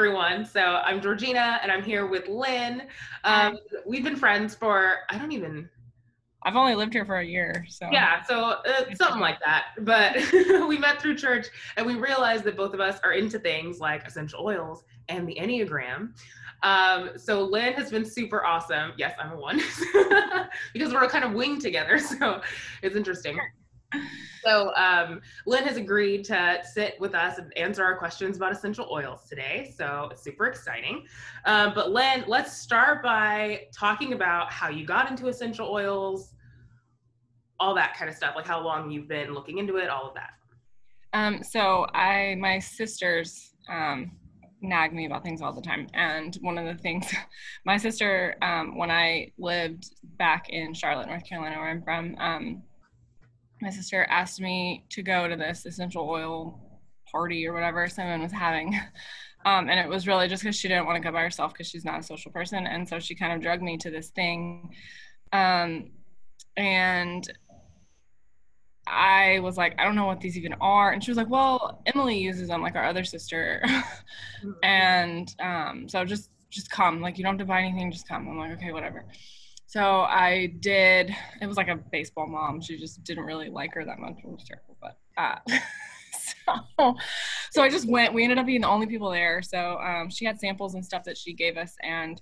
everyone. So I'm Georgina and I'm here with Lynn. Um, we've been friends for, I don't even, I've only lived here for a year, so yeah, so uh, something like that. But we met through church and we realized that both of us are into things like essential oils and the Enneagram. Um, so Lynn has been super awesome. Yes, I'm a one because we're kind of winged together. So it's interesting. So um, Lynn has agreed to sit with us and answer our questions about essential oils today. So it's super exciting. Um, but Lynn, let's start by talking about how you got into essential oils, all that kind of stuff, like how long you've been looking into it, all of that. Um, so I, my sisters um, nag me about things all the time, and one of the things, my sister, um, when I lived back in Charlotte, North Carolina, where I'm from, um, my sister asked me to go to this essential oil party or whatever someone was having. Um, and it was really just because she didn't want to go by herself because she's not a social person. And so she kind of drugged me to this thing. Um, and I was like, I don't know what these even are. And she was like, Well, Emily uses them like our other sister. Mm-hmm. and um, so just just come. Like you don't have to buy anything, just come. I'm like, okay, whatever. So I did. It was like a baseball mom. She just didn't really like her that much. It was terrible, but uh, so so I just went. We ended up being the only people there. So um, she had samples and stuff that she gave us, and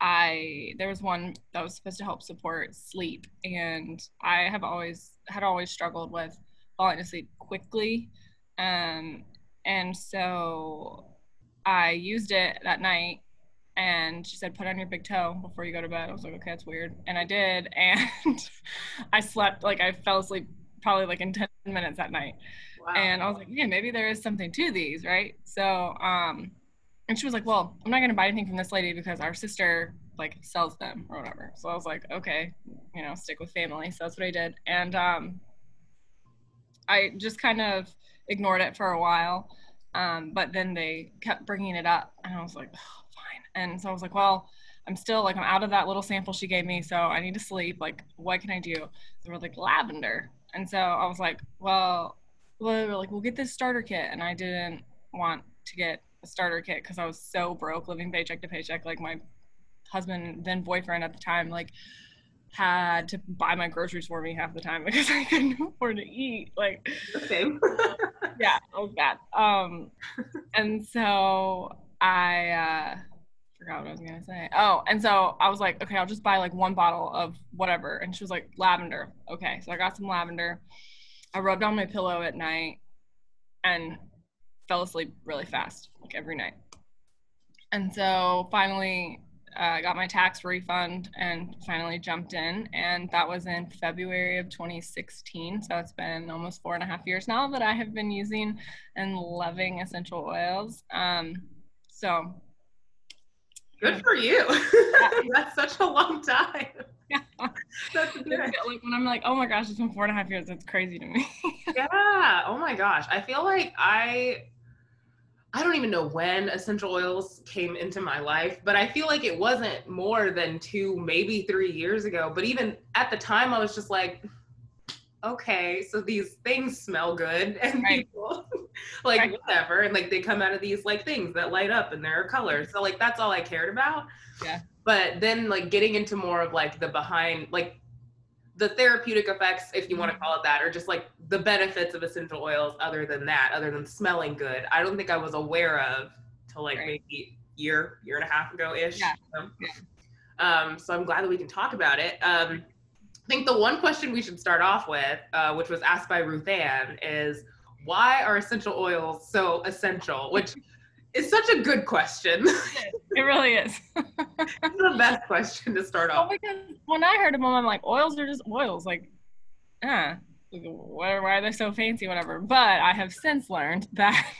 I there was one that was supposed to help support sleep, and I have always had always struggled with falling asleep quickly, um, and so I used it that night and she said put on your big toe before you go to bed. I was like okay that's weird. And i did and i slept like i fell asleep probably like in 10 minutes that night. Wow. and i was like yeah maybe there is something to these right? So um and she was like well i'm not going to buy anything from this lady because our sister like sells them or whatever. So i was like okay you know stick with family. So that's what i did. And um i just kind of ignored it for a while um, but then they kept bringing it up and i was like oh, and so I was like, well, I'm still like, I'm out of that little sample she gave me. So I need to sleep. Like, what can I do? They were like, lavender. And so I was like, well, well, were like, we'll get this starter kit. And I didn't want to get a starter kit because I was so broke living paycheck to paycheck. Like my husband, then boyfriend at the time, like had to buy my groceries for me half the time because I couldn't afford to eat. Like, same. yeah, it was bad. Um, and so I, uh, forgot what I was gonna say. Oh, and so I was like, okay, I'll just buy like one bottle of whatever. And she was like, lavender. Okay, so I got some lavender. I rubbed on my pillow at night and fell asleep really fast, like every night. And so finally, uh, I got my tax refund and finally jumped in. And that was in February of 2016. So it's been almost four and a half years now that I have been using and loving essential oils. Um, so Good for you. That's such a long time. Yeah. That's good. Like when I'm like, oh my gosh, it's been four and a half years. That's crazy to me. yeah. Oh my gosh. I feel like I I don't even know when essential oils came into my life, but I feel like it wasn't more than two, maybe three years ago. But even at the time, I was just like, okay, so these things smell good and right. people like right. whatever. And like they come out of these like things that light up and there are colors. So like that's all I cared about. Yeah. But then like getting into more of like the behind like the therapeutic effects, if you want to mm-hmm. call it that, or just like the benefits of essential oils other than that, other than smelling good, I don't think I was aware of till like right. maybe year, year and a half ago ish. Yeah. So, yeah. Um, so I'm glad that we can talk about it. Um, think the one question we should start off with, uh, which was asked by Ruth Ann, is why are essential oils so essential? Which is such a good question. It really is. it's the best question to start off. Well, because when I heard of them, I'm like, oils are just oils. Like, why, why are they so fancy? Whatever. But I have since learned that,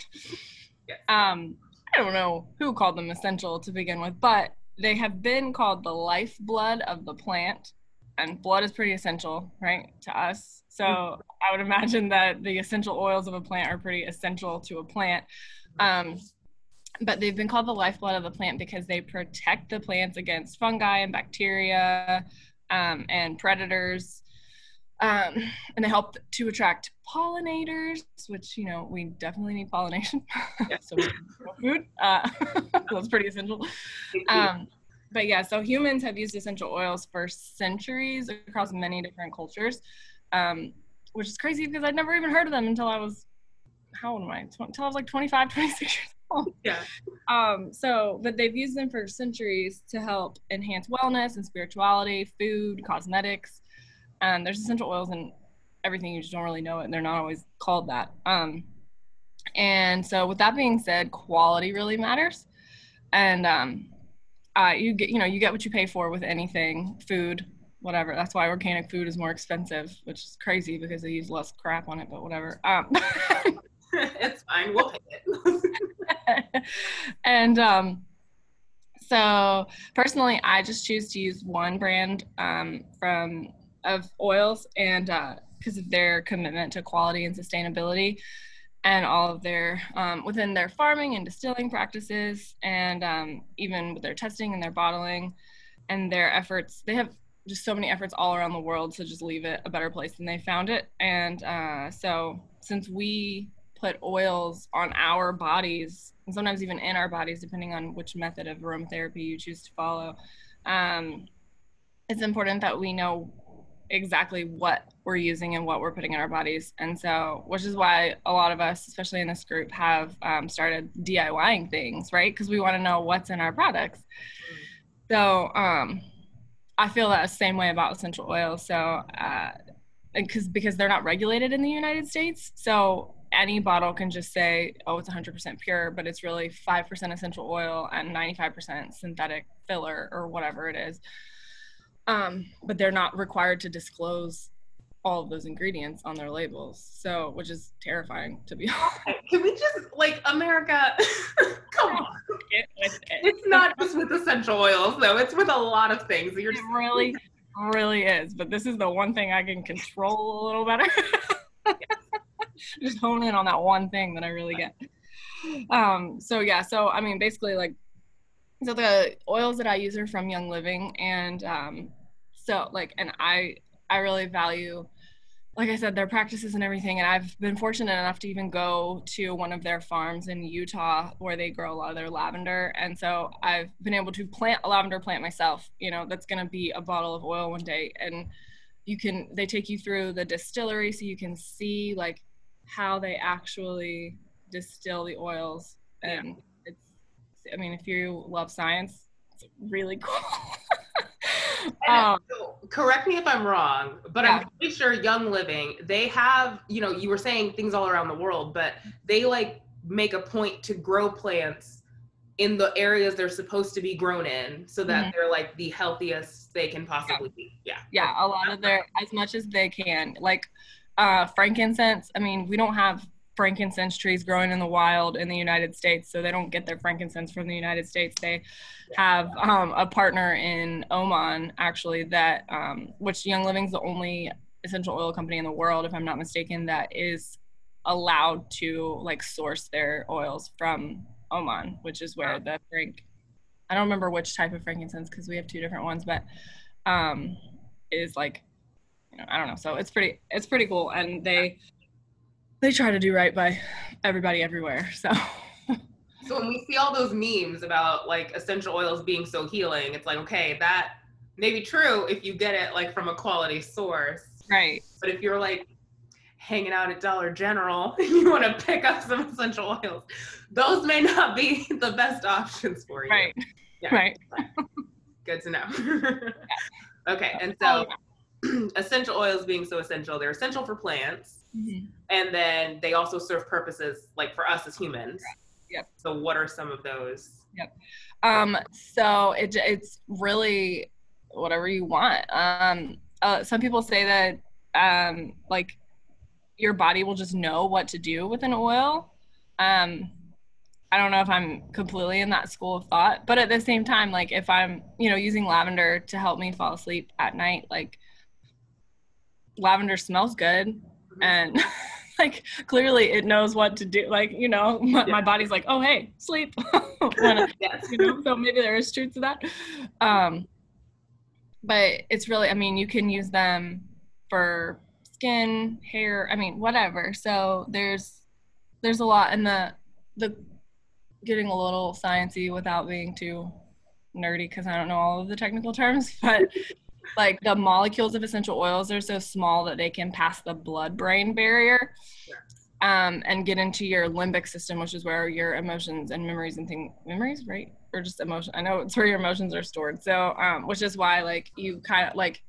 um, I don't know who called them essential to begin with, but they have been called the lifeblood of the plant and blood is pretty essential, right, to us. So mm-hmm. I would imagine that the essential oils of a plant are pretty essential to a plant. Um, but they've been called the lifeblood of the plant because they protect the plants against fungi and bacteria um, and predators. Um, and they help to attract pollinators, which you know we definitely need pollination. Yeah. so food, uh, that's pretty essential. Um, but yeah, so humans have used essential oils for centuries across many different cultures, um, which is crazy because I'd never even heard of them until I was how old am I? Until I was like 25, 26 years old. Yeah. Um, so, but they've used them for centuries to help enhance wellness and spirituality, food, cosmetics. And there's essential oils in everything. You just don't really know it. And they're not always called that. Um, and so, with that being said, quality really matters. And um, uh, you get, you know, you get what you pay for with anything, food, whatever. That's why organic food is more expensive, which is crazy because they use less crap on it. But whatever. Um, it's fine. We'll pay it. and um, so personally, I just choose to use one brand um, from of oils and because uh, of their commitment to quality and sustainability and all of their um, within their farming and distilling practices and um, even with their testing and their bottling and their efforts. They have just so many efforts all around the world to just leave it a better place than they found it. And uh, so since we put oils on our bodies and sometimes even in our bodies depending on which method of aromatherapy you choose to follow um, it's important that we know exactly what we're using and what we're putting in our bodies. And so which is why a lot of us especially in this group have um, started diying things right? Because we want to know what's in our products. So um, i feel that same way about essential oils. So uh, because because they're not regulated in the united states. So any bottle can just say, oh, it's 100% pure, but it's really 5% essential oil and 95% synthetic filler or whatever it is. Um, but they're not required to disclose all of those ingredients on their labels. So, which is terrifying to be honest. Can we just like America? come on. It, it. It's not just with essential oils, though. It's with a lot of things. You're it really, really is. But this is the one thing I can control a little better. just hone in on that one thing that I really get. Um, so yeah, so I mean, basically, like, so the oils that I use are from Young Living, and um, so like, and I I really value, like I said, their practices and everything. And I've been fortunate enough to even go to one of their farms in Utah where they grow a lot of their lavender, and so I've been able to plant a lavender plant myself. You know, that's going to be a bottle of oil one day, and you can they take you through the distillery so you can see like how they actually distill the oils and yeah. I mean if you love science it's really cool um, so correct me if i'm wrong but yeah. i'm pretty sure young living they have you know you were saying things all around the world but they like make a point to grow plants in the areas they're supposed to be grown in so that mm-hmm. they're like the healthiest they can possibly yeah. be yeah yeah a lot of their as much as they can like uh, frankincense, I mean, we don't have frankincense trees growing in the wild in the United States, so they don't get their frankincense from the United States. They have um, a partner in Oman, actually, that um, which Young Living's the only essential oil company in the world, if I'm not mistaken, that is allowed to like source their oils from Oman, which is where the frank. I don't remember which type of frankincense because we have two different ones, but um, is like you know, I don't know. So it's pretty it's pretty cool, and they they try to do right by everybody everywhere. So. so when we see all those memes about like essential oils being so healing, it's like okay, that may be true if you get it like from a quality source. Right. But if you're like hanging out at Dollar General and you want to pick up some essential oils, those may not be the best options for you. Right. Yeah. Right. Good to know. okay. And so oh, essential oils being so essential, they're essential for plants. Mm-hmm. And then they also serve purposes like for us as humans. Yep. So what are some of those? Yep. Um, so it, it's really whatever you want. Um, uh, some people say that um, like your body will just know what to do with an oil. Um, I don't know if I'm completely in that school of thought, but at the same time, like if I'm, you know, using lavender to help me fall asleep at night, like lavender smells good. And like clearly it knows what to do like you know my, yeah. my body's like oh hey sleep yes. you know so maybe there is truth to that um but it's really i mean you can use them for skin, hair, I mean, whatever. So there's there's a lot in the the getting a little sciencey without being too nerdy because I don't know all of the technical terms, but like the molecules of essential oils are so small that they can pass the blood brain barrier um, and get into your limbic system, which is where your emotions and memories and things memories, right? Or just emotion. I know it's where your emotions are stored. So, um, which is why like you kind of like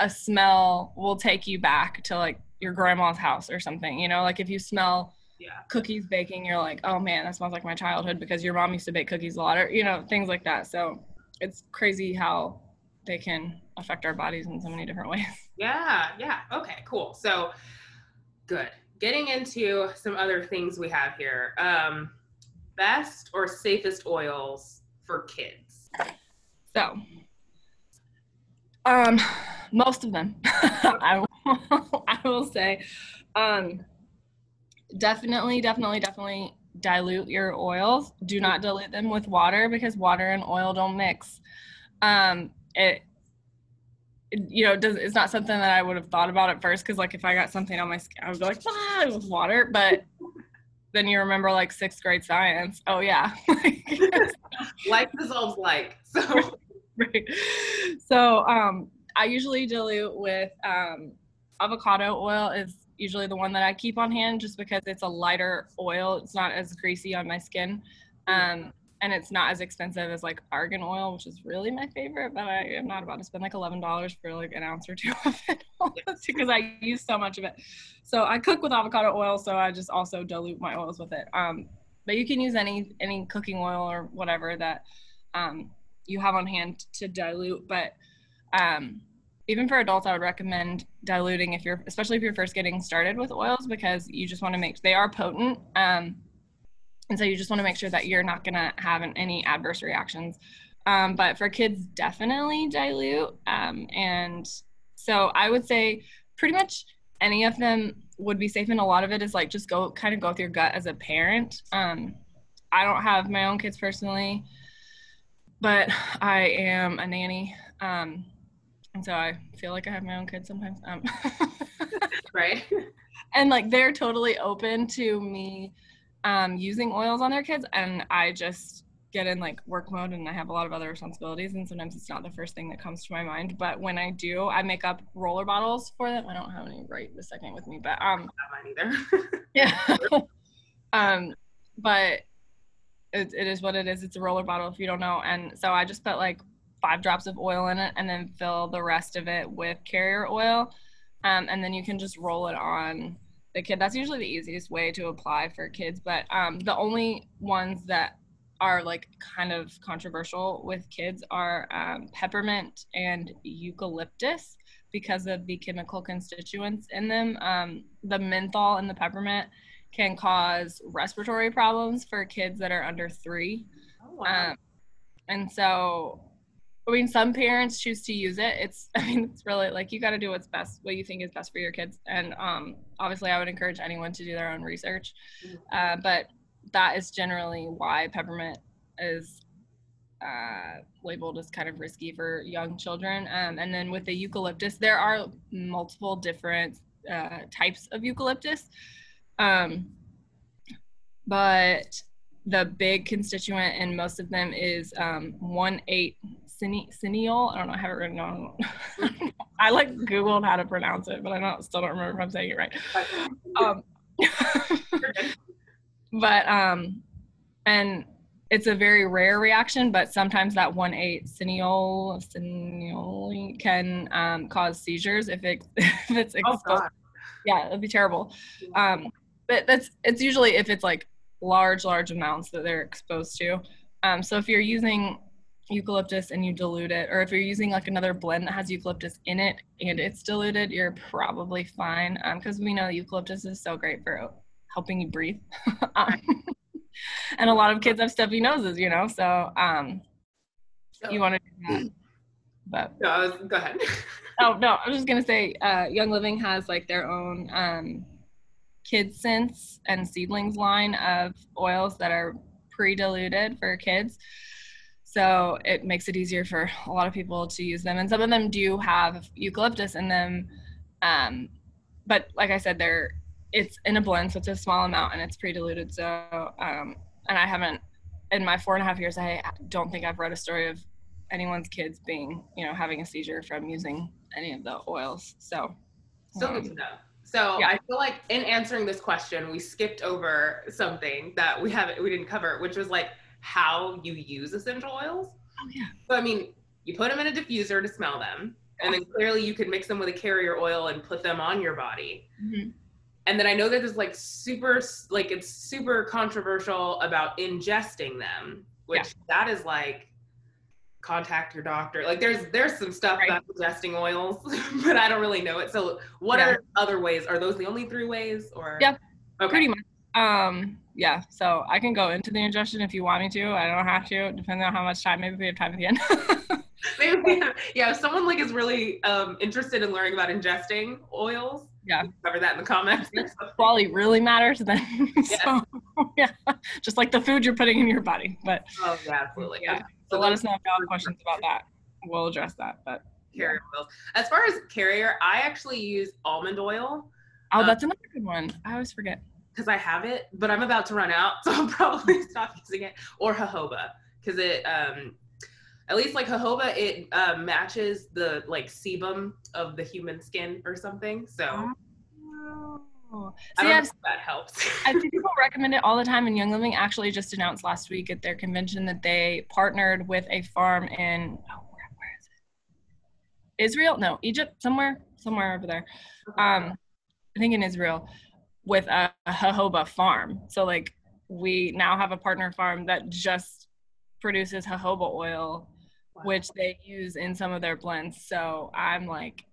a smell will take you back to like your grandma's house or something. You know, like if you smell Yeah. cookies baking, you're like, oh man, that smells like my childhood because your mom used to bake cookies a lot, or you know, things like that. So it's crazy how they can affect our bodies in so many different ways. Yeah, yeah. Okay, cool. So good. Getting into some other things we have here. Um, best or safest oils for kids? So, um, most of them, I will, I will say, um, definitely, definitely, definitely dilute your oils. Do not dilute them with water because water and oil don't mix. Um, it, it- you know, does, it's not something that I would have thought about at first because, like, if I got something on my skin, I would be like, ah, it was water. But then you remember, like, sixth grade science. Oh, yeah. Like dissolves like. So right. So um, I usually dilute with um, avocado oil is usually the one that I keep on hand just because it's a lighter oil. It's not as greasy on my skin. Um, and it's not as expensive as like argan oil, which is really my favorite, but I am not about to spend like eleven dollars for like an ounce or two of it because I use so much of it. So I cook with avocado oil, so I just also dilute my oils with it. Um, but you can use any any cooking oil or whatever that um, you have on hand to dilute. But um, even for adults, I would recommend diluting if you're, especially if you're first getting started with oils, because you just want to make they are potent, um, and so you just want to make sure that you're not gonna have an, any adverse reactions. Um, but for kids, definitely dilute. Um, and so I would say pretty much any of them would be safe, and a lot of it is like just go kind of go with your gut as a parent. Um, I don't have my own kids personally but I am a nanny. Um, and so I feel like I have my own kids sometimes. Um, right. and like they're totally open to me um, using oils on their kids. And I just get in like work mode and I have a lot of other responsibilities. And sometimes it's not the first thing that comes to my mind. But when I do, I make up roller bottles for them. I don't have any right this second with me, but um, Not mine either. yeah. um, but it, it is what it is. It's a roller bottle if you don't know. And so I just put like five drops of oil in it and then fill the rest of it with carrier oil. Um, and then you can just roll it on the kid. That's usually the easiest way to apply for kids. But um, the only ones that are like kind of controversial with kids are um, peppermint and eucalyptus because of the chemical constituents in them. Um, the menthol and the peppermint can cause respiratory problems for kids that are under three. Oh, wow. Um, and so, I mean, some parents choose to use it. It's, I mean, it's really like you got to do what's best, what you think is best for your kids. And um, obviously, I would encourage anyone to do their own research. Mm-hmm. Uh, but that is generally why peppermint is uh, labeled as kind of risky for young children. Um, and then with the eucalyptus, there are multiple different uh, types of eucalyptus. Um, but the big constituent in most of them is um, 1 8 Cineole. I don't know. I have it written down. I like Googled how to pronounce it, but I don't, still don't remember if I'm saying it right. Um, but um, and it's a very rare reaction, but sometimes that 1,8 cineol, cineol can um, cause seizures if, it, if it's oh, exposed. Oh, yeah, it'd be terrible. Um, but that's it's usually if it's like large, large amounts that they're exposed to. Um, so if you're using eucalyptus and you dilute it or if you're using like another blend that has eucalyptus in it and it's diluted you're probably fine um because we know eucalyptus is so great for helping you breathe um, and a lot of kids have stuffy noses you know so um you want to do that but No, was, go ahead. Oh no, I was just gonna say, uh, Young Living has like their own um, KidScents and seedlings line of oils that are pre-diluted for kids. So it makes it easier for a lot of people to use them, and some of them do have eucalyptus in them. Um, but like I said, there it's in a blend, so it's a small amount and it's pre-diluted. So, um, and I haven't in my four and a half years, I don't think I've read a story of anyone's kids being, you know, having a seizure from using any of the oils. So, so um, good to know. So yeah. I feel like in answering this question, we skipped over something that we haven't we didn't cover, which was like how you use essential oils. Oh yeah. So I mean, you put them in a diffuser to smell them, and then clearly you can mix them with a carrier oil and put them on your body. Mm-hmm. And then I know that there's like super like it's super controversial about ingesting them, which yeah. that is like contact your doctor. Like there's there's some stuff right. about ingesting oils, but I don't really know it. So what yeah. are other ways? Are those the only three ways or Yeah. Okay. Pretty much. Um yeah, so I can go into the ingestion if you want me to. I don't have to, depending on how much time. Maybe we have time at the end. Maybe have, yeah, if someone like is really um interested in learning about ingesting oils, yeah cover that in the comments quality really matters then so yeah just like the food you're putting in your body but oh yeah absolutely yeah okay. so, let us know if you have questions about that we'll address that but carrier yeah. oils as far as carrier i actually use almond oil oh um, that's another good one i always forget because i have it but i'm about to run out so i'll probably stop using it or jojoba because it um at least like jojoba it uh, matches the like sebum of the human skin or something so oh. See, I that helps. I see people recommend it all the time, and Young Living actually just announced last week at their convention that they partnered with a farm in oh, where, where is it? Israel? No, Egypt, somewhere, somewhere over there. Um, I think in Israel, with a, a jojoba farm. So like, we now have a partner farm that just produces jojoba oil wow. which they use in some of their blends. So I'm like,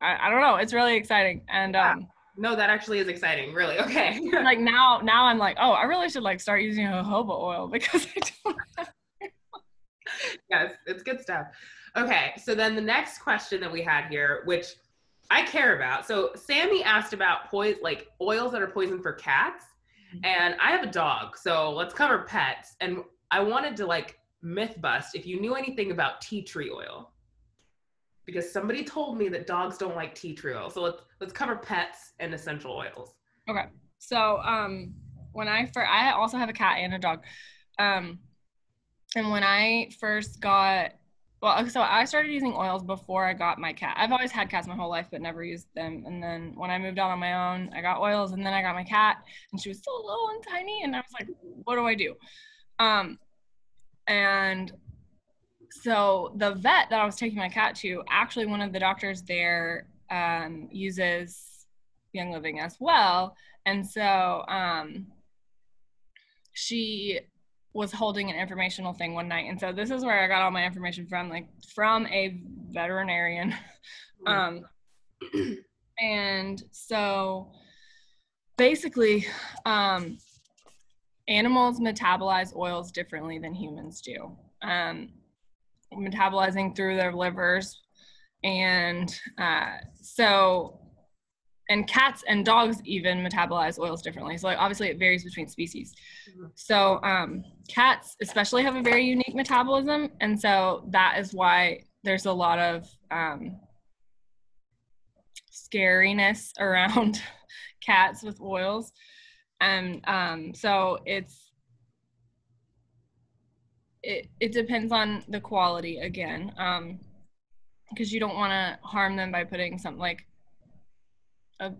I, I don't know. It's really exciting. And um, no, that actually is exciting. Really. Okay. like now, now I'm like, oh, I really should like start using jojoba oil because I don't. Yes, it's good stuff. Okay, so then the next question that we had here, which I care about. So Sammy asked about poison, like oils that are poison for cats, mm-hmm. and I have a dog, so let's cover pets. And I wanted to like myth bust if you knew anything about tea tree oil because somebody told me that dogs don't like tea tree oil so let's let's cover pets and essential oils okay so um when i first i also have a cat and a dog um and when i first got well so i started using oils before i got my cat. I've always had cats my whole life but never used them. And then when i moved out on my own i got oils and then i got my cat and she was so little and tiny and i was like what do i do? Um and so the vet that I was taking my cat to, actually one of the doctors there um, uses Young Living as well. And so um, she was holding an informational thing one night. And so this is where I got all my information from, like from a veterinarian. um, and so basically, um, animals metabolize oils differently than humans do. Um, metabolizing through their livers. And uh, so, and cats and dogs even metabolize oils differently. So, like, obviously, it varies between species. Mm-hmm. So, um, cats especially have a very unique metabolism. And so, that is why there's a lot of um, scariness around cats with oils and um, so it's it, it depends on the quality again um because you don't want to harm them by putting something like a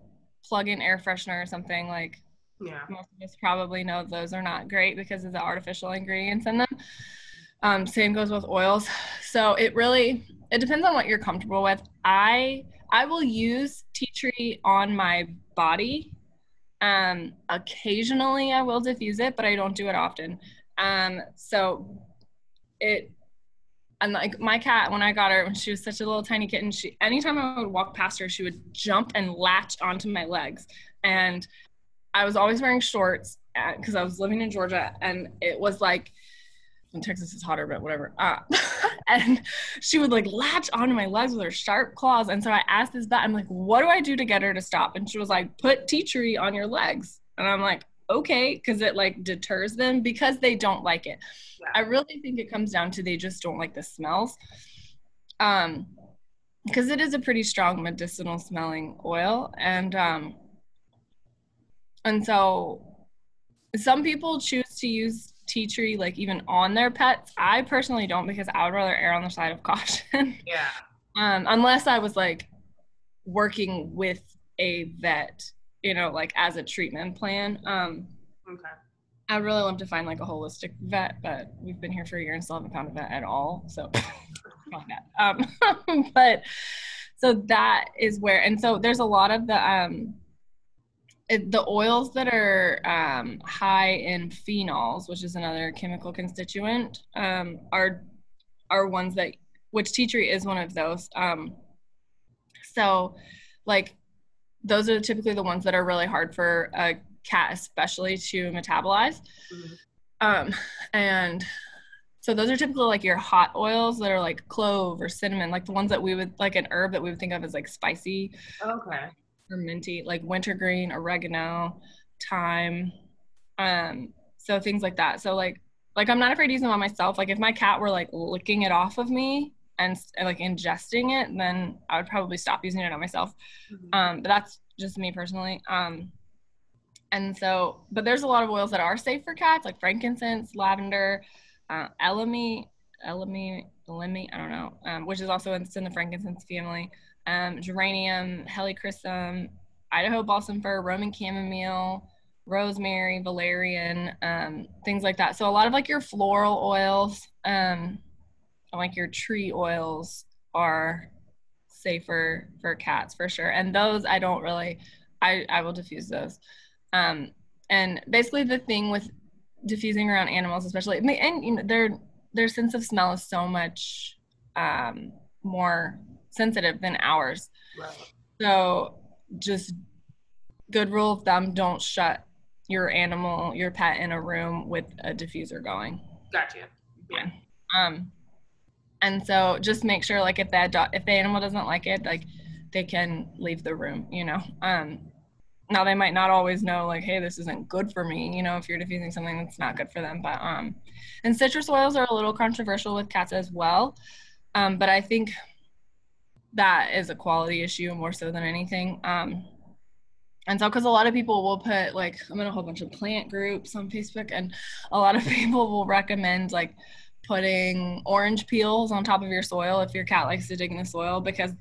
plug-in air freshener or something like yeah. most of us probably know those are not great because of the artificial ingredients in them. Um, same goes with oils. So it really it depends on what you're comfortable with. I i will use tea tree on my body. Um, occasionally I will diffuse it, but I don't do it often. Um, so it, and like my cat, when I got her, when she was such a little tiny kitten, she, anytime I would walk past her, she would jump and latch onto my legs. And I was always wearing shorts because uh, I was living in Georgia and it was like, in Texas is hotter, but whatever. Uh, and she would like latch onto my legs with her sharp claws. And so I asked this vet, I'm like, what do I do to get her to stop? And she was like, put tea tree on your legs. And I'm like, okay, because it like deters them because they don't like it. Yeah. I really think it comes down to they just don't like the smells. Um, because it is a pretty strong medicinal smelling oil and um and so some people choose to use tea tree like even on their pets i personally don't because i would rather err on the side of caution Yeah. um unless i was like working with a vet you know like as a treatment plan um Okay. i'd really love to find like a holistic vet but we've been here for a year and still haven't found a vet at all so um but so that is where and so there's a lot of the um it, the oils that are um, high in phenols, which is another chemical constituent, um, are are ones that which tea tree is one of those. Um, so, like those are typically the ones that are really hard for a cat, especially to metabolize. Mhm. Um, and so those are typically like your hot oils that are like clove or cinnamon, like the ones that we would like an herb that we would think of as like spicy Okay. or minty, like wintergreen, oregano, thyme, um, so things like that. So like, like I'm not afraid to use them on myself. Like if my cat were like licking it off of me and, and like ingesting it, then I would probably stop using it on myself. Mhm. Um, but that's just me personally. Um, and so, but there's a lot of oils that are safe for cats, like frankincense, lavender, uh, elemi, elemi, elemi, I don't know, um, which is also in, in the frankincense family. Um, geranium, helichrysum, Idaho balsam fir, Roman chamomile, rosemary, valerian, um, things like that. So a lot of like your floral oils, um, like your tree oils are safer for cats for sure. And those I don't really, I, I will diffuse those. Um, and basically the thing with diffusing around animals, especially, and you know, their their sense of smell is so much um, more sensitive than ours. Right. So just good rule of thumb: don't shut your animal, your pet, in a room with a diffuser going. Gotcha. Yeah. Um, and so just make sure, like, if that dog, if the animal doesn't like it, like, they can leave the room. You know. Um, now they might not always know, like, hey, this isn't good for me. You know, if you're diffusing something that's not good for them. But um, and citrus oils are a little controversial with cats as well. Um, but I think that is a quality issue more so than anything. Um, and so, because a lot of people will put like, I'm in a whole bunch of plant groups on Facebook, and a lot of people will recommend like putting orange peels on top of your soil if your cat likes to dig in the soil because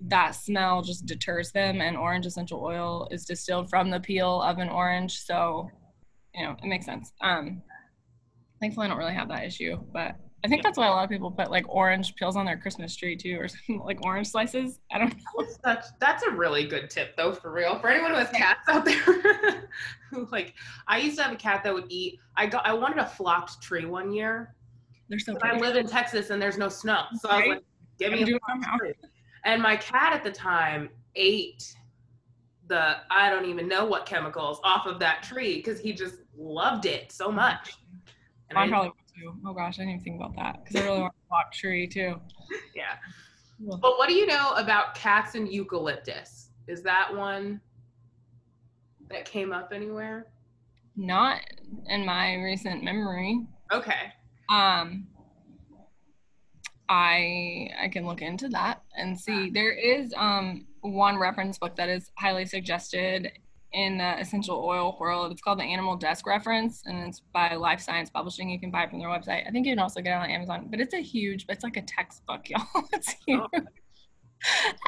that smell just deters them. And orange essential oil is distilled from the peel of an orange. So, you know, it makes sense. Um, thankfully, I don't really have that issue, but I think that's why a lot of people put like orange peels on their Christmas tree too, or something like orange slices. I don't know. That's that's a really good tip though, for real. For anyone who has cats out there, who like, I used to have a cat that would eat. I got I wanted a flocked tree one year. So I live in Texas and there's no snow, so I was like, give me a it somehow. And my cat at the time ate the I don't even know what chemicals off of that tree because he just loved it so oh, much. And Mine I- probably would too. Oh gosh, I didn't even think about that because I really want a rock tree too. yeah. But what do you know about cats and eucalyptus? Is that one that came up anywhere? Not in my recent memory. Okay. Um, I I can look into that and see. There is um one reference book that is highly suggested in the essential oil world. It's called the Animal Desk Reference, and it's by Life Science Publishing. You can buy it from their website. I think you can also get it on Amazon, but it's a huge. It's like a textbook, y'all. It's huge.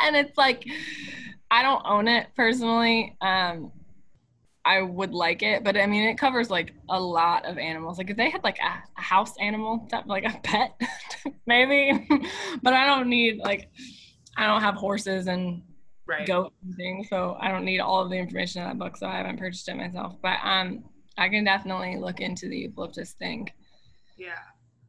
and it's like I don't own it personally. Um, I would like it, but I mean, it covers like a lot of animals. Like if they had like a, a house animal, that like a pet, maybe. but I don't need like I don't have horses and Right. goats and things, so I don't need all of the information in that book. So I haven't purchased it myself. But um, I can definitely look into the eucalyptus thing Yeah.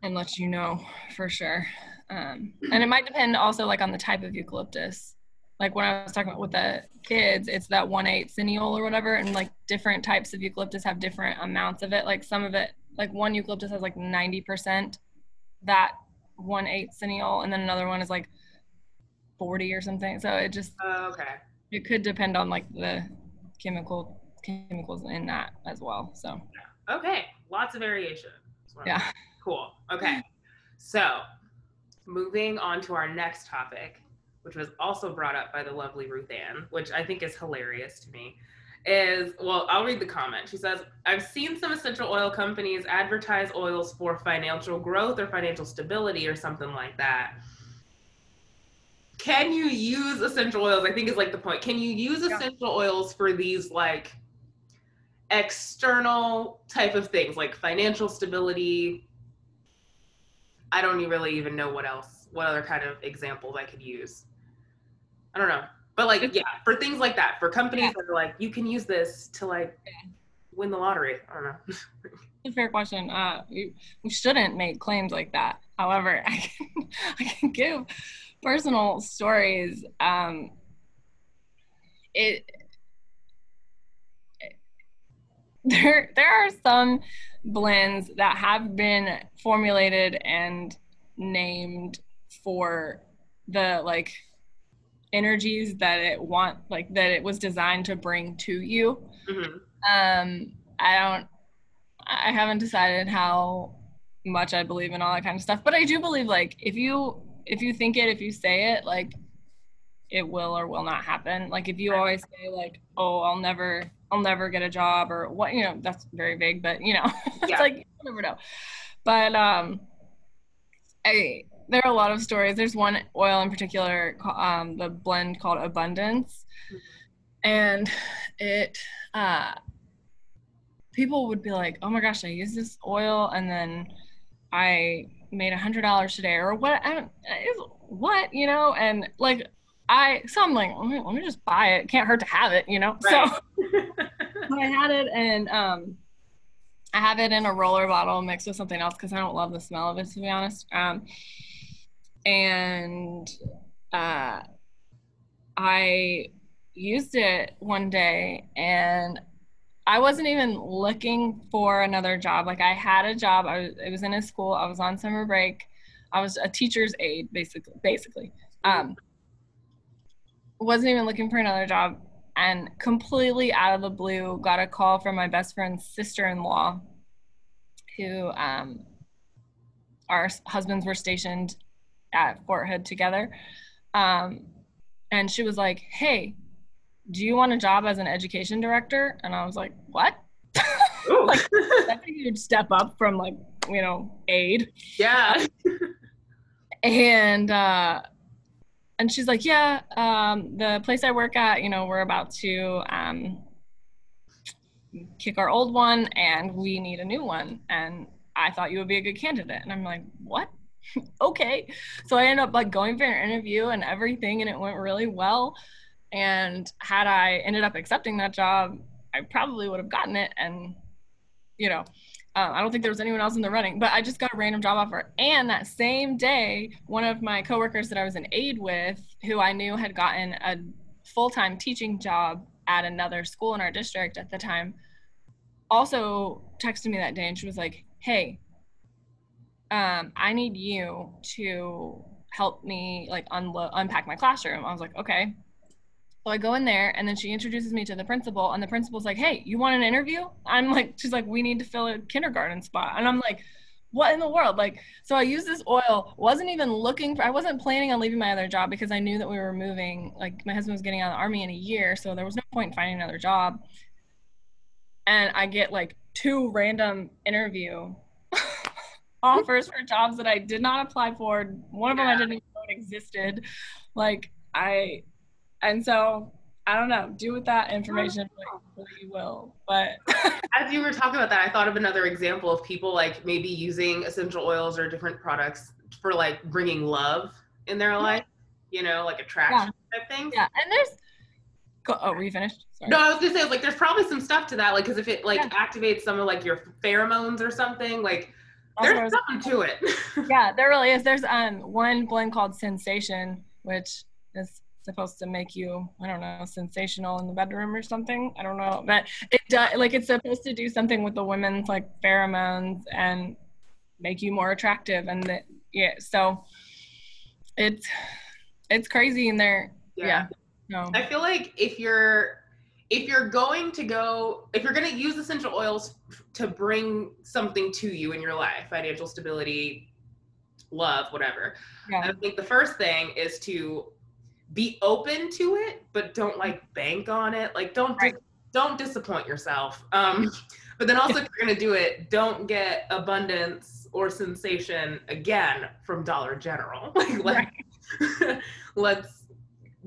and let you know for sure. Um, and it might depend also like on the type of eucalyptus. Like when I was talking about with the kids, it's that one eight cineole or whatever, and like different types of eucalyptus have different amounts of it. Like some of it, like one eucalyptus has like ninety percent that one eight cineole, and then another one is like forty or something. So it just Uh, okay. it could depend on like the chemical chemicals in that as well. So Okay. Lots of variation. That's what I'm- yeah. Cool. Okay. So, moving on to our next topic. Which was also brought up by the lovely Ruth Ann, which I think is hilarious to me, is well, I'll read the comment. She says, I've seen some essential oil companies advertise oils for financial growth or financial stability or something like that. Can you use essential oils? I think is like the point. Can you use essential oils for these like external type of things like financial stability? I don't really even know what else, what other kind of examples I could use. I don't know. But like, yeah, for things like that, for companies yeah. that are like, you can use this to like win the lottery. I don't know. a fair question. Uh, we, we shouldn't make claims like that. However, I can, I can give personal stories. Um, it, it there there are some blends that have been formulated and named for the like energies that it want like that it was designed to bring to you mm-hmm. um i don't i haven't decided how much i believe in all that kind of stuff but i do believe like if you if you think it if you say it like it will or will not happen like if you always say like oh i'll never i'll never get a job or what you know that's very vague but you know it's yeah. like you never know but um i there are a lot of stories. There's one oil in particular, um, the blend called Abundance, and it uh, people would be like, "Oh my gosh, I use this oil, and then I made a hundred dollars today," or what? I don't, what you know, and like I, so I'm like, let me, let me just buy it. Can't hurt to have it, you know. Right. So I had it, and um, I have it in a roller bottle mixed with something else because I don't love the smell of it, to be honest. Um, and uh, I used it one day and I wasn't even looking for another job. Like I had a job. I was, it was in a school. I was on summer break. I was a teacher's aide, basically. Basically, um, wasn't even looking for another job, and completely out of the blue, got a call from my best friend's sister-in-law, who um, our husbands were stationed at Fort Hood together. Um, and she was like, Hey, do you want a job as an education director? And I was like, What? like, that's a huge step up from like, you know, aid. Yeah. and, uh, and she's like, yeah, um, the place I work at, you know, we're about to um, kick our old one and we need a new one. And I thought you would be a good candidate. And I'm like, what? okay. So I ended up like going for an interview and everything, and it went really well. And had I ended up accepting that job, I probably would have gotten it. And, you know, uh, I don't think there was anyone else in the running, but I just got a random job offer. And that same day, one of my coworkers that I was in aid with, who I knew had gotten a full time teaching job at another school in our district at the time, also texted me that day and she was like, Hey, um, I need you to help me like unlo- unpack my classroom. I was like, okay. So I go in there and then she introduces me to the principal and the principal's like, hey, you want an interview? I'm like, she's like, we need to fill a kindergarten spot. And I'm like, what in the world? Like, so I used this oil, wasn't even looking for, I wasn't planning on leaving my other job because I knew that we were moving. Like, my husband was getting out of the army in a year. So there was no point in finding another job. And I get like two random interview offers for jobs that I did not apply for. One of them I didn't even know existed. Like I, and so I don't know. Do with that information what oh. you will. But as you were talking about that, I thought of another example of people like maybe using essential oils or different products for like bringing love in their life. You know, like attraction yeah. type things. Yeah, and there's. Go, oh, were you finished? Sorry. No, I was gonna say like there's probably some stuff to that, like because if it like yeah. activates some of like your pheromones or something, like there's something to it. yeah, there really is. There's um one blend called Sensation, which is supposed to make you I don't know sensational in the bedroom or something. I don't know, but it does like it's supposed to do something with the women's like pheromones and make you more attractive and the, yeah. So it's it's crazy in there. Yeah. yeah. No. I feel like if you're if you're going to go if you're going to use essential oils to bring something to you in your life financial stability love whatever yeah. i think the first thing is to be open to it, but don't like bank on it. Like don't Right. don't disappoint yourself. Um, but then also if you're gonna do it, don't get abundance or sensation again from Dollar General. Like let, let's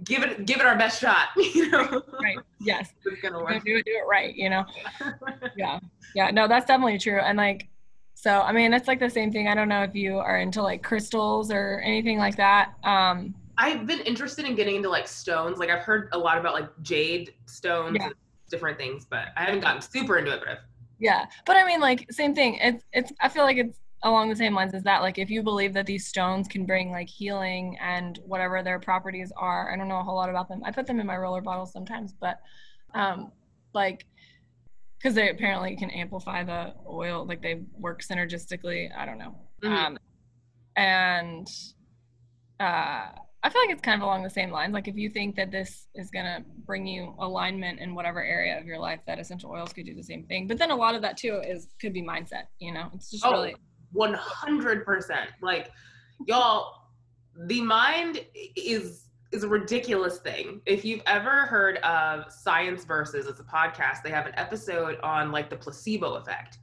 give it give it our best shot. You know, Right. Yes. it's gonna work. do it, do it right, you know? Yeah. Yeah. No, that's definitely true. And like, so, I mean, it's like the same thing. I don't know if you are into like crystals or anything like that. Um, I've been interested in getting into like stones. Like I've heard a lot about like jade stones Yeah. and different things, but I haven't gotten super into it. But I've yeah. But I mean, like, same thing. It's, it's, I feel like it's along the same lines as that. Like, if you believe that these stones can bring like healing and whatever their properties are, I don't know a whole lot about them. I put them in my roller bottles sometimes, but, um, like, because they apparently can amplify the oil, like they work synergistically. I don't know. Mhm. Um, and uh, I feel like it's kind of along the same lines. Like if you think that this is gonna bring you alignment in whatever area of your life, that essential oils could do the same thing. But then a lot of that too is could be mindset. You know, it's just Oh, really 100%. Like, y'all, the mind is is a ridiculous thing. If you've ever heard of Science Versus, it's a podcast, they have an episode on like the placebo effect.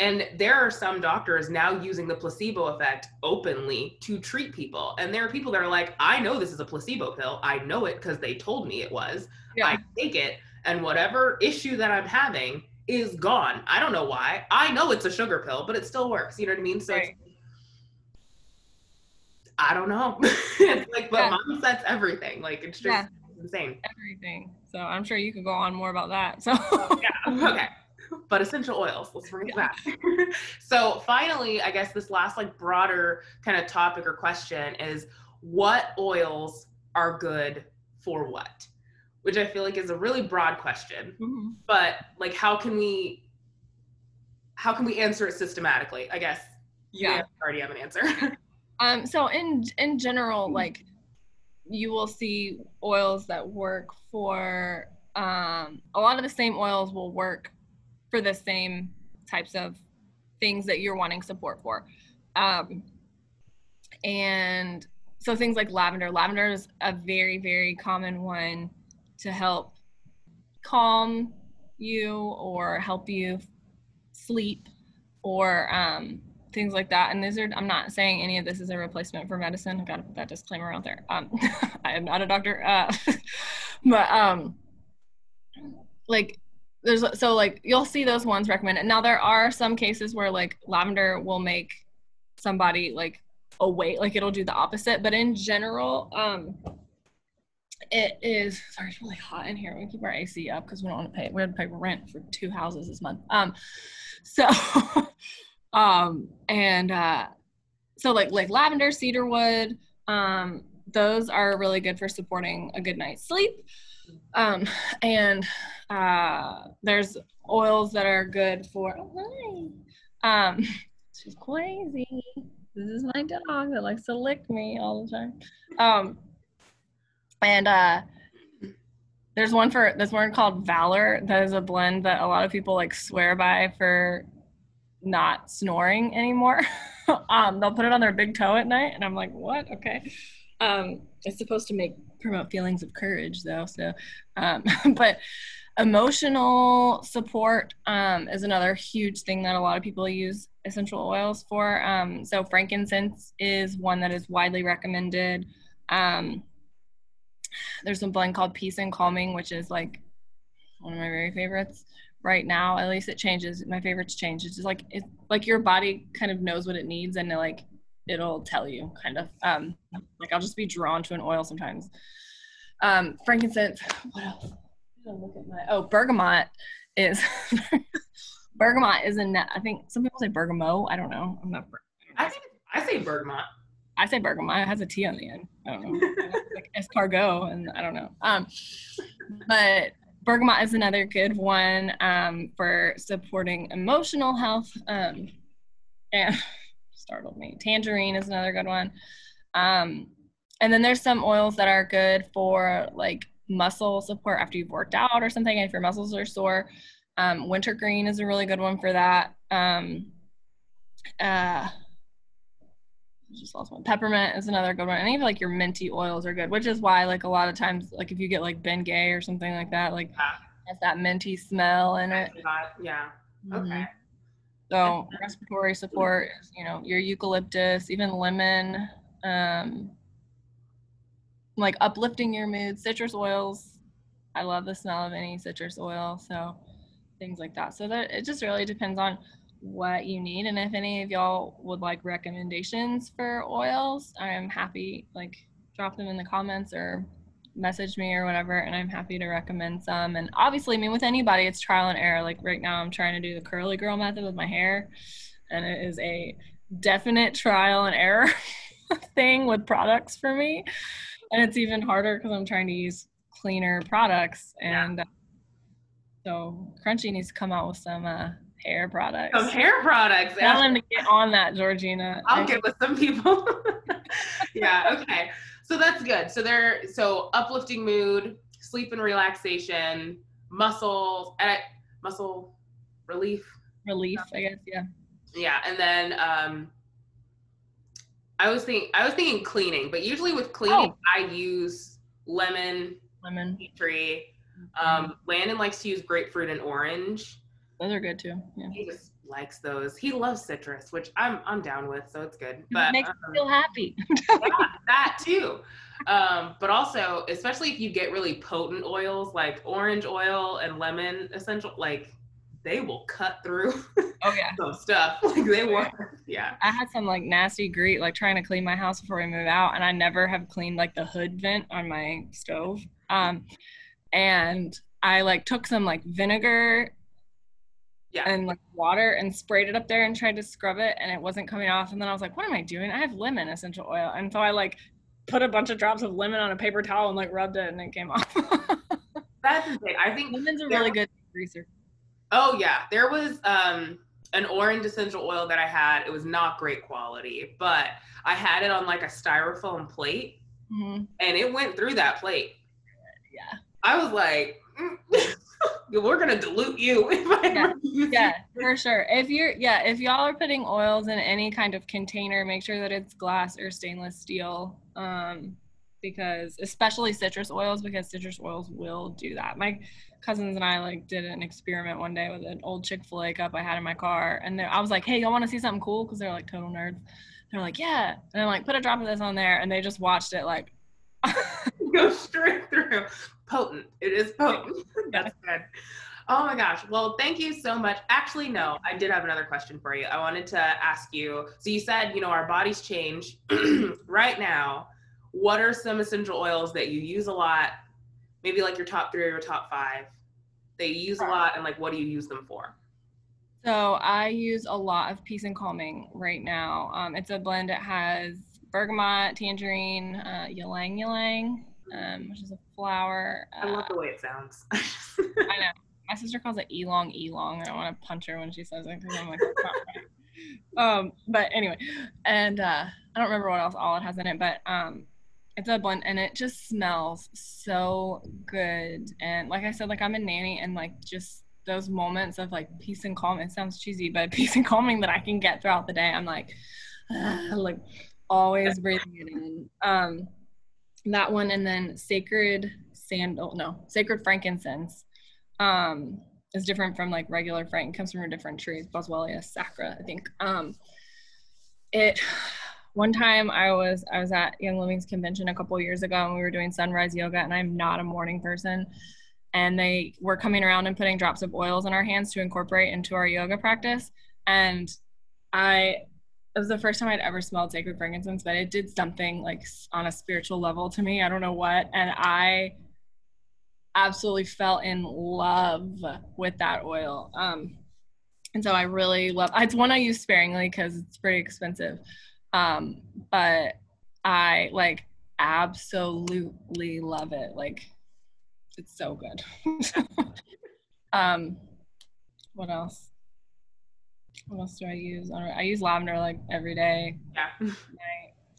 And there are some doctors now using the placebo effect openly to treat people. And there are people that are like, I know this is a placebo pill. I know it because they told me it was. yeah, I take it, and whatever issue that I'm having is gone. I don't know why. I know it's a sugar pill, but it still works. You know what I mean? So Right. I don't know. it's like, but Yeah. mindset's everything. Like it's just Yeah. insane. everything. So I'm sure you could go on more about that. So oh, yeah. okay. But essential oils, let's bring it back. so finally, I guess this last like broader kind of topic or question is what oils are good for what? Which I feel like is a really broad question. Mhm. but like how can we how can we answer it systematically i guess you yeah. already have an answer Um, so in in general, like you will see oils that work for um, a lot of the same oils will work for the same types of things that you're wanting support for. Um, and so things like lavender. Lavender is a very, very common one to help calm you or help you sleep or um, things like that. And these are, I'm not saying any of this is a replacement for medicine. I've gotta put that disclaimer out there. Um, I am not a doctor. Uh, but um, like there's, so like you'll see those ones recommended. Now there are some cases where like lavender will make somebody like awake, like it'll do the opposite. But in general, um, it is sorry, it's really hot in here. We keep our AC up because we don't want to pay. We had to pay rent for two houses this month. Um, so, um, and uh, so like like lavender, cedarwood, um, those are really good for supporting a good night's sleep. Um, and uh, there's oils that are good for. Oh, hi. Um, she's crazy. This is my dog that likes to lick me all the time. Um, and uh, there's one for there's one called Valor that is a blend that a lot of people like swear by for not snoring anymore. um, they'll put it on their big toe at night, and I'm like, what? Okay. Um, it's supposed to make promote feelings of courage though. So, um, but emotional support um, is another huge thing that a lot of people use essential oils for. Um, so frankincense is one that is widely recommended. Um, there's a blend called Peace and Calming, which is like one of my very favorites right now. At least it changes. My favorites change. It's just like it's like your body kind of knows what it needs and it, like it'll tell you kind of. Um, like I'll just be drawn to an oil sometimes. Um, frankincense. What else? Look at my oh bergamot is bergamot is in I think some people say bergamot. I don't know. I'm not. i think i say bergamot I say bergamot. It has a T on the end. I don't know. like escargot, and I don't know. Um, but bergamot is another good one um, for supporting emotional health. Um, and startled me. Tangerine is another good one. Um, and then there's some oils that are good for like muscle support after you've worked out or something. If your muscles are sore, um, wintergreen is a really good one for that. Um, uh, just lost one. Peppermint is another good one. Any of like your minty oils are good, which is why like a lot of times like if you get like Bengay or something like that, like Yeah. has that minty smell in it. Yeah. Mhm. Okay. So respiratory support, is, you know, your eucalyptus, even lemon, um, like uplifting your mood. Citrus oils, I love the smell of any citrus oil. So things like that. So that it just really depends on what you need, and if any of y'all would like recommendations for oils, I am happy. Like drop them in the comments or message me or whatever and i'm happy to recommend some. And obviously i mean with anybody it's trial and error. Like right now i'm trying to do the curly girl method with my hair and it is a definite trial and error thing with products for me. And it's even harder because i'm trying to use cleaner products and uh, so crunchy needs to come out with some uh, hair products Some hair products. tell them to get on that georgina I'll get with some people. yeah, okay. So that's good. So they're so uplifting mood, sleep and relaxation, muscles, eh, muscle relief. relief i guess yeah Yeah, and then um I was thinking I was thinking cleaning, but usually with cleaning I use lemon, lemon tea tree. Um Landon likes to use grapefruit and orange. Those are good too yeah He just likes those. He loves citrus, which I'm I'm down with, so it's good. it makes um, me feel happy yeah, that too. Um, but also, especially if you get really potent oils like orange oil and lemon essential, like they will cut through oh yeah some stuff. Like they will, yeah. I had some like nasty greet, like trying to clean my house before we move out, and I never have cleaned like the hood vent on my stove. Um, and I like took some like vinegar Yeah. and like water and sprayed it up there and tried to scrub it, and it wasn't coming off. And then I was like, "What am I doing? I have lemon essential oil," and so I like put a bunch of drops of lemon on a paper towel and like rubbed it, and it came off. That's insane. I think. Lemon's a really good greaser. Oh yeah, there was um an orange essential oil that I had. It was not great quality, but I had it on like a styrofoam plate, hmm and it went through that plate. Yeah. I was like, mm, "We're gonna dilute you if I Yeah. yeah for sure. If you're yeah if y'all are putting oils in any kind of container make sure that it's glass or stainless steel um because especially citrus oils because citrus oils will do that. My cousins and i like did an experiment one day with an old chick-fil-a cup i had in my car and i was like hey y'all want to see something cool? Because they're like total nerds. They're like yeah. And i'm like put a drop of this on there. And they just watched it like go straight through. Potent. It is potent. That's good. Oh my gosh. Well, thank you so much. Actually, no, I did have another question for you. I wanted to ask you. So you said, you know, our bodies change. right now, what are some essential oils that you use a lot? Maybe like your top three or your top five that you use a lot, and like what do you use them for? So I use a lot of peace and calming right now. Um, it's a blend that has bergamot, tangerine, uh, ylang ylang, um, which is a flower. I Uh, love the way it sounds. I know. My sister calls it elong elong. I want to punch her when she says it because I'm like, that's not right. Um, but anyway, and uh, I don't remember what else all it has in it, but um, it's a blend and it just smells so good. And like I said, like I'm a nanny and like just those moments of like peace and calm. It sounds cheesy, but peace and calming that I can get throughout the day. I'm like, like always breathing it in. Um, that one and then sacred sandal, no, sacred frankincense um is different from like regular frank comes from a different tree boswellia sacra i think. Um it one time i was i was at young living's convention a couple years ago and we were doing sunrise yoga and i'm not a morning person. And they were coming around and putting drops of oils in our hands to incorporate into our yoga practice. And i it was the first time i'd ever smelled sacred frankincense but it did something like on a spiritual level to me i don't know what and i absolutely fell in love with that oil. Um, and so I really love. It's one I use sparingly because it's pretty expensive, um, but I like absolutely love it. Like it's so good. um, what else? What else do I use? I use lavender like every day yeah.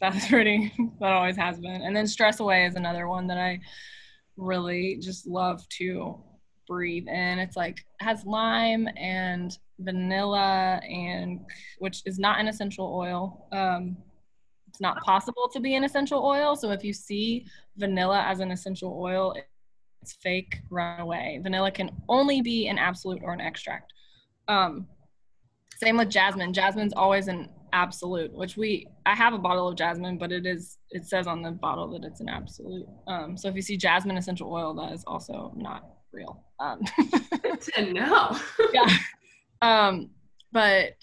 That's pretty, that always has been. And then Stress Away is another one that I really just love to breathe in. It's like, has lime and vanilla, and which is not an essential oil. Um, it's not possible to be an essential oil. So if you see vanilla as an essential oil, it's fake, run away. Vanilla can only be an absolute or an extract. Um, same with jasmine. Jasmine's always an absolute, which we I have a bottle of jasmine, but it is it says on the bottle that it's an absolute. Um, so if you see jasmine essential oil, that is also not real. Um, to know. yeah. Um, but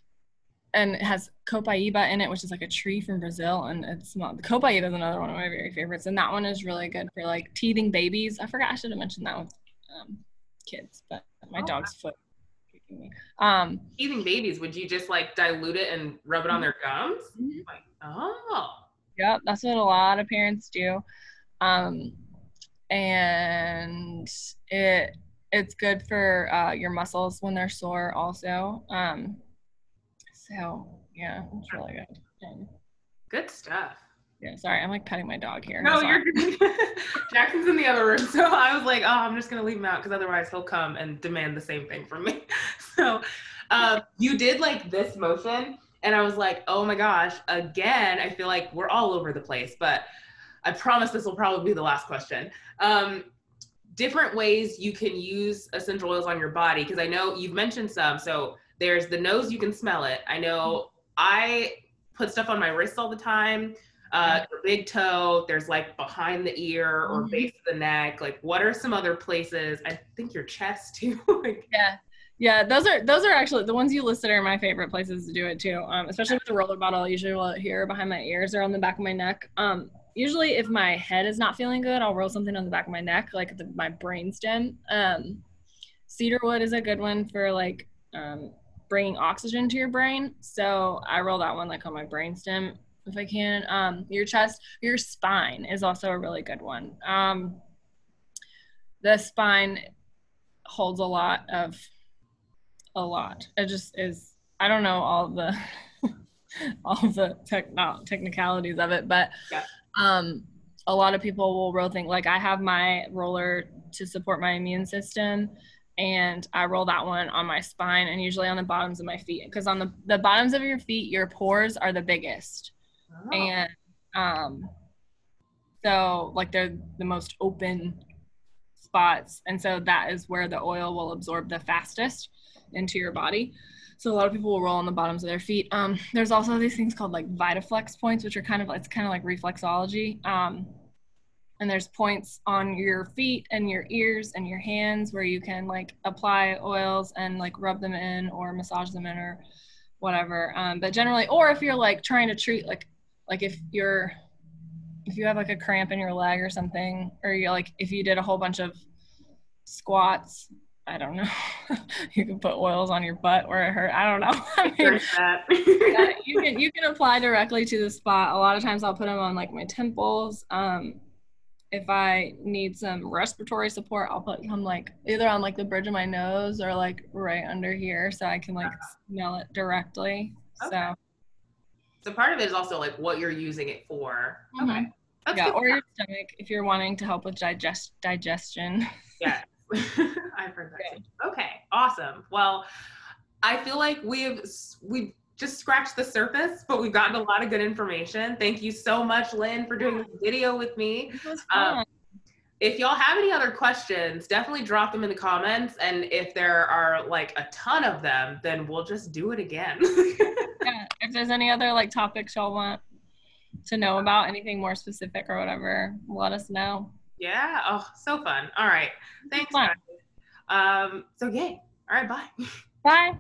and it has copaiba in it, which is like a tree from Brazil, and it's not the copaiba is another one of my very favorites, and that one is really good for like teething babies. I forgot I should have mentioned that with um, kids, but my Oh, dog's foot kicking me. Um, Teething babies, would you just like dilute it and rub it on their gums? Mhm. Like, oh. yeah, that's what a lot of parents do, um, and it it's good for uh, your muscles when they're sore, also. Um, so yeah, it's really good. Good stuff. Yeah, sorry, I'm like petting my dog here. No, you're. Jackson's in the other room, so I was like, oh, I'm just gonna leave him out because otherwise he'll come and demand the same thing from me. So, um, you did like this motion, and I was like, oh my gosh, again. I feel like we're all over the place, but I promise this will probably be the last question. Um, different ways you can use essential oils on your body because I know you've mentioned some. So there's the nose, you can smell it. I know I put stuff on my wrists all the time uh, your big toe. There's like behind the ear or Mhm. base of the neck. Like, what are some other places? I think your chest too. like, Yeah. Yeah, those are those are actually the ones you listed are my favorite places to do it too. Um, especially with the roller bottle, I usually roll it here behind my ears or on the back of my neck. Um, usually if my head is not feeling good, I'll roll something on the back of my neck, like the, my brain stem. Um, cedarwood is a good one for like um, bringing oxygen to your brain. So I roll that one like on my brain stem if I can. Um, your chest, your spine is also a really good one. Um, the spine holds a lot of a lot. It just is. I don't know all the all the techno- technicalities of it, but Yeah. um, a lot of people will roll things like I have my roller to support my immune system, and I roll that one on my spine and usually on the bottoms of my feet because on the the bottoms of your feet, your pores are the biggest, oh, and um, so like they're the most open spots, and so that is where the oil will absorb the fastest into your body. So a lot of people will roll on the bottoms of their feet. Um, there's also these things called like Vitaflex points, which are kind of it's kind of like reflexology. Um, and there's points on your feet and your ears and your hands where you can like apply oils and like rub them in or massage them in or whatever. Um, but generally, or if you're like trying to treat like like if you're if you have like a cramp in your leg or something, or you like if you did a whole bunch of squats, I don't know, you can put oils on your butt where it hurt. I don't know. I mean, there's that. yeah, you can you can apply directly to the spot. A lot of times I'll put them on like my temples. Um, if I need some respiratory support, I'll put them like either on like the bridge of my nose or like right under here, so I can like smell it directly. Okay. So so part of it is also like what you're using it for. Mhm. Okay. That's yeah, or your stomach if you're wanting to help with digest digestion. Yeah, I've heard that. too. Okay, awesome. Well, I feel like we've we've just scratched the surface, but we've gotten a lot of good information. Thank you so much, Lynn, for doing this video with me. It was Um, fun. If y'all have any other questions, definitely drop them in the comments. And if there are like a ton of them, then we'll just do it again. yeah, if there's any other like topics y'all want to know about, anything more specific or whatever, let us know. yeah. Oh, so fun. All right. Thanks. Fun. Um. So yay. All right. Bye. Bye.